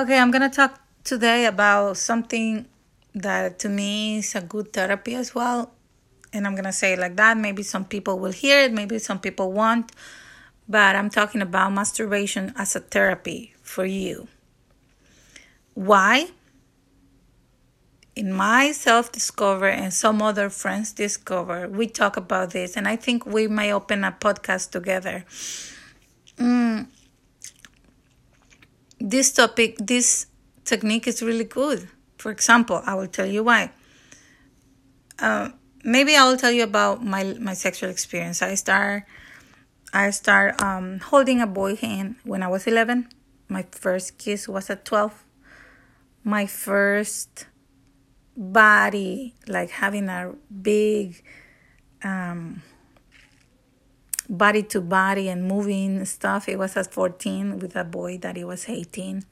Okay, I'm gonna talk today about something that to me is a good therapy as well. And I'm gonna say it like that. Maybe some people will hear it, maybe some people won't. But I'm talking about masturbation as a therapy for you. Why? In my self discover and some other friends discover, we talk about this, and I think we may open a podcast together. Mm, this topic, this technique is really good. For example, I will tell you why. Uh, maybe I will tell you about my my sexual experience. I start I start um, holding a boy hand when I was eleven. My first kiss was at twelve. My first body, like having a big um, body to body and moving stuff. It was at 14 with a boy that he was 18.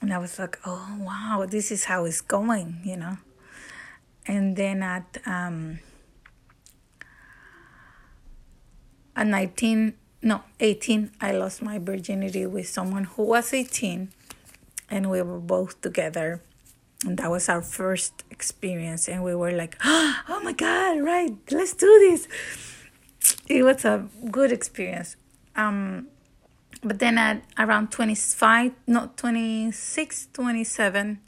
And I was like, oh, wow, this is how it's going, you know. And then at, um, at 19, no, 18, I lost my virginity with someone who was 18. And we were both together. And that was our first experience. And we were like, oh my God, right, let's do this it was a good experience. Um, but then at around 25, not 26, 27,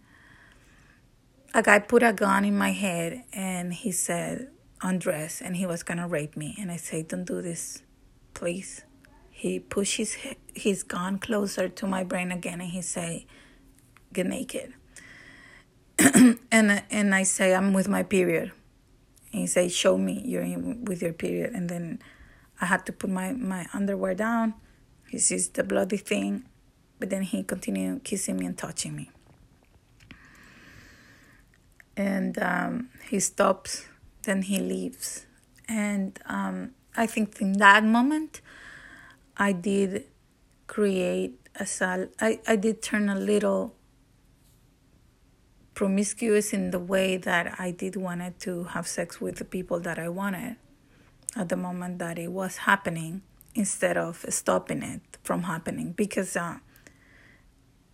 a guy put a gun in my head and he said, undress, and he was gonna rape me. And I said, don't do this, please. He pushed his, his gun closer to my brain again and he said, get naked. and, and I say, I'm with my period. And he said, show me you're in with your period. And then I had to put my, my underwear down. He sees the bloody thing, but then he continued kissing me and touching me. And um, he stops, then he leaves. And um, I think in that moment, I did create a sal. I, I did turn a little promiscuous in the way that I did wanted to have sex with the people that I wanted at the moment that it was happening instead of stopping it from happening. Because uh,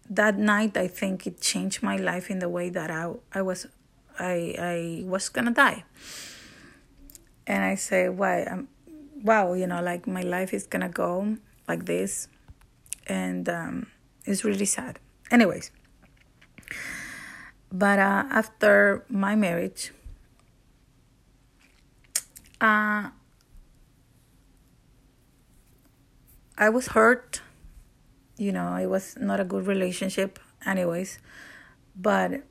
that night I think it changed my life in the way that I I was I I was gonna die. And I say why um, wow you know like my life is gonna go like this. And um, it's really sad. Anyways but uh, after my marriage uh, I was hurt. You know, it was not a good relationship, anyways. But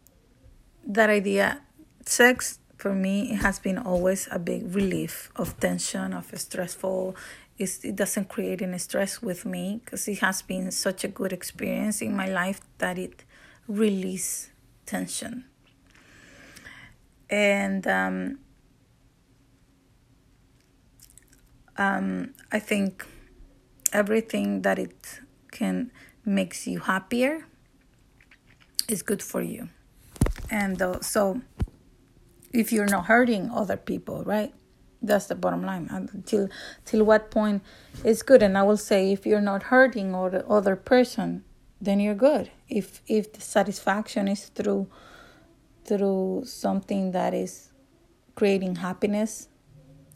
that idea, sex for me, it has been always a big relief of tension, of stressful. It's, it doesn't create any stress with me because it has been such a good experience in my life that it release tension. And um, um, I think everything that it can makes you happier is good for you. And uh, so if you're not hurting other people right? That's the bottom line. Until till what point it's good. And i will say if you're not hurting or the other person then you're good. If if the satisfaction is through through something that is creating happiness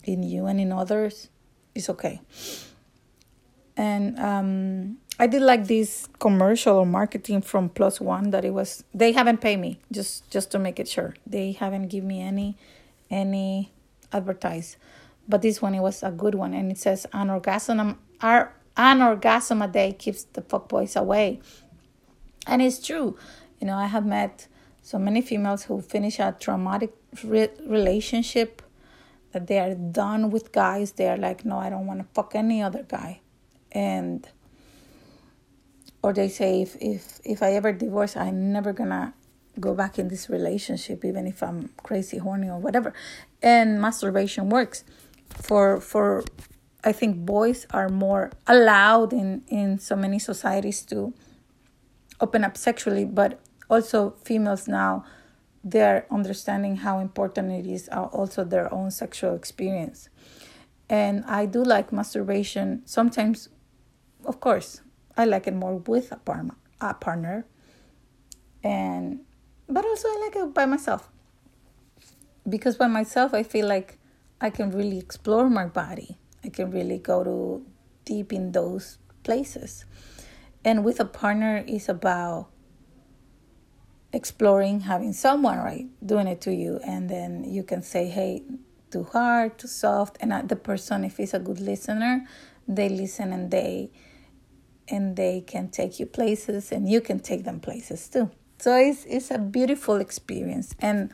in you and in others it's okay. And um, I did like this commercial or marketing from Plus One that it was they haven't paid me just just to make it sure. They haven't give me any any advertise, but this one it was a good one and it says an orgasm our an orgasm a day keeps the fuck boys away, and it's true, you know I have met so many females who finish a traumatic re- relationship that they are done with guys. They are like no I don't want to fuck any other guy. And or they say if if if I ever divorce, I'm never gonna go back in this relationship, even if I'm crazy, horny, or whatever. And masturbation works for for I think boys are more allowed in in so many societies to open up sexually, but also females now they're understanding how important it is uh, also their own sexual experience. And I do like masturbation sometimes of course, I like it more with a partner, a partner and but also I like it by myself because by myself I feel like I can really explore my body. I can really go to deep in those places. And with a partner is about exploring having someone right doing it to you. And then you can say hey too hard too soft. And the person if he's a good listener they listen and they and they can take you places and you can take them places too. So it's it's a beautiful experience. And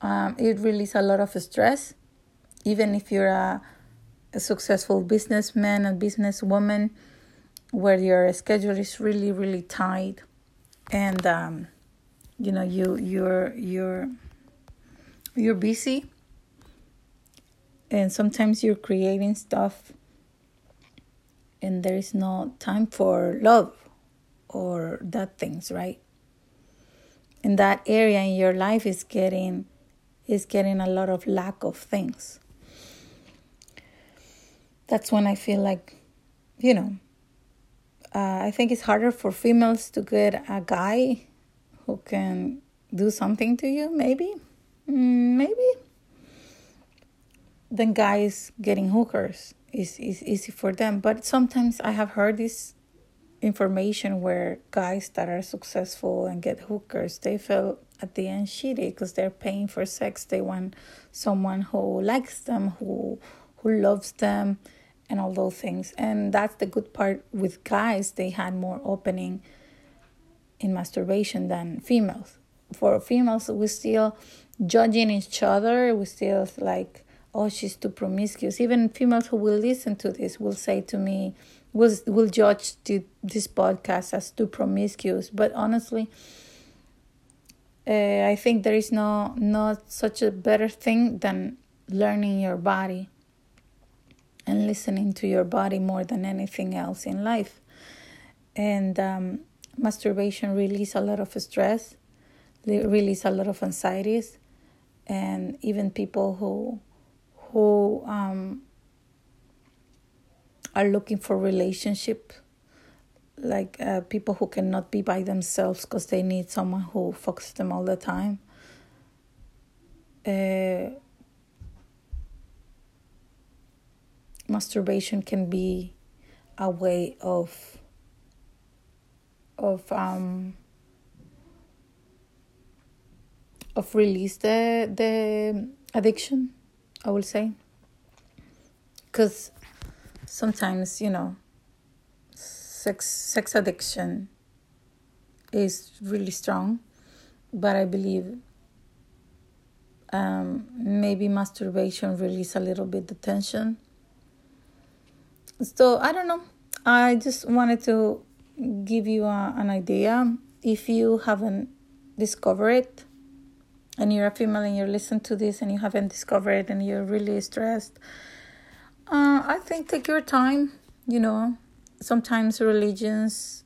um, it releases a lot of stress even if you're a, a successful businessman and businesswoman where your schedule is really really tight and um, you know you you're you're you're busy and sometimes you're creating stuff and there is no time for love or that things right? And that area in your life is getting is getting a lot of lack of things that's when i feel like you know uh, i think it's harder for females to get a guy who can do something to you maybe. Mm, maybe. Than guys getting hookers is is easy for them. But sometimes i have heard this information where guys that are successful and get hookers they feel at the end shitty because they're paying for sex. They want someone who likes them who who loves them and all those things. And that's the good part with guys they had more opening in masturbation than females. For females we still judging each other we still like oh she's too promiscuous. Even females who will listen to this will say to me will will judge the, this podcast as too promiscuous. But honestly uh, i think there is no not such a better thing than learning your body and listening to your body more than anything else in life. And um, masturbation release a lot of stress release a lot of anxieties and even people who who um, are looking for relationship like uh, people who cannot be by themselves because they need someone who fucks them all the time. Uh, masturbation can be a way of of um of release the the addiction I will say. Because sometimes, you know, sex sex addiction is really strong, but I believe um, maybe masturbation release a little bit the tension. So I don't know. I just wanted to give you a, an idea. If you haven't discovered it, and you're a female and you're listening to this and you haven't discovered it and you're really stressed, uh, I think take your time. You know, sometimes religions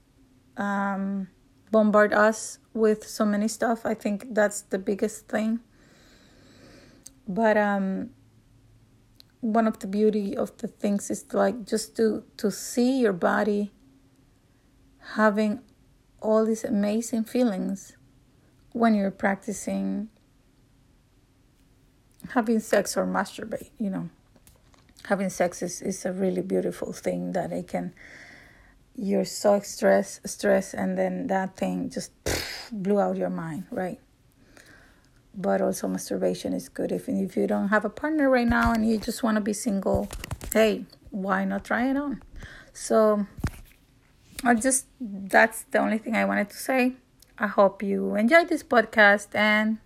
um, bombard us with so many stuff. I think that's the biggest thing. But um, one of the beauty of the things is like just to to see your body having all these amazing feelings when you're practicing having sex or masturbate, you know. Having sex is, is a really beautiful thing that it can you're so stressed stress and then that thing just blew out your mind, right? But also masturbation is good if if you don't have a partner right now and you just want to be single, hey, why not try it on? So I just that's the only thing I wanted to say. I hope you enjoyed this podcast and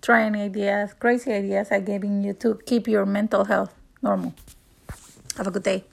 trying ideas, crazy ideas I'm giving you to keep your mental health normal. Have a good day.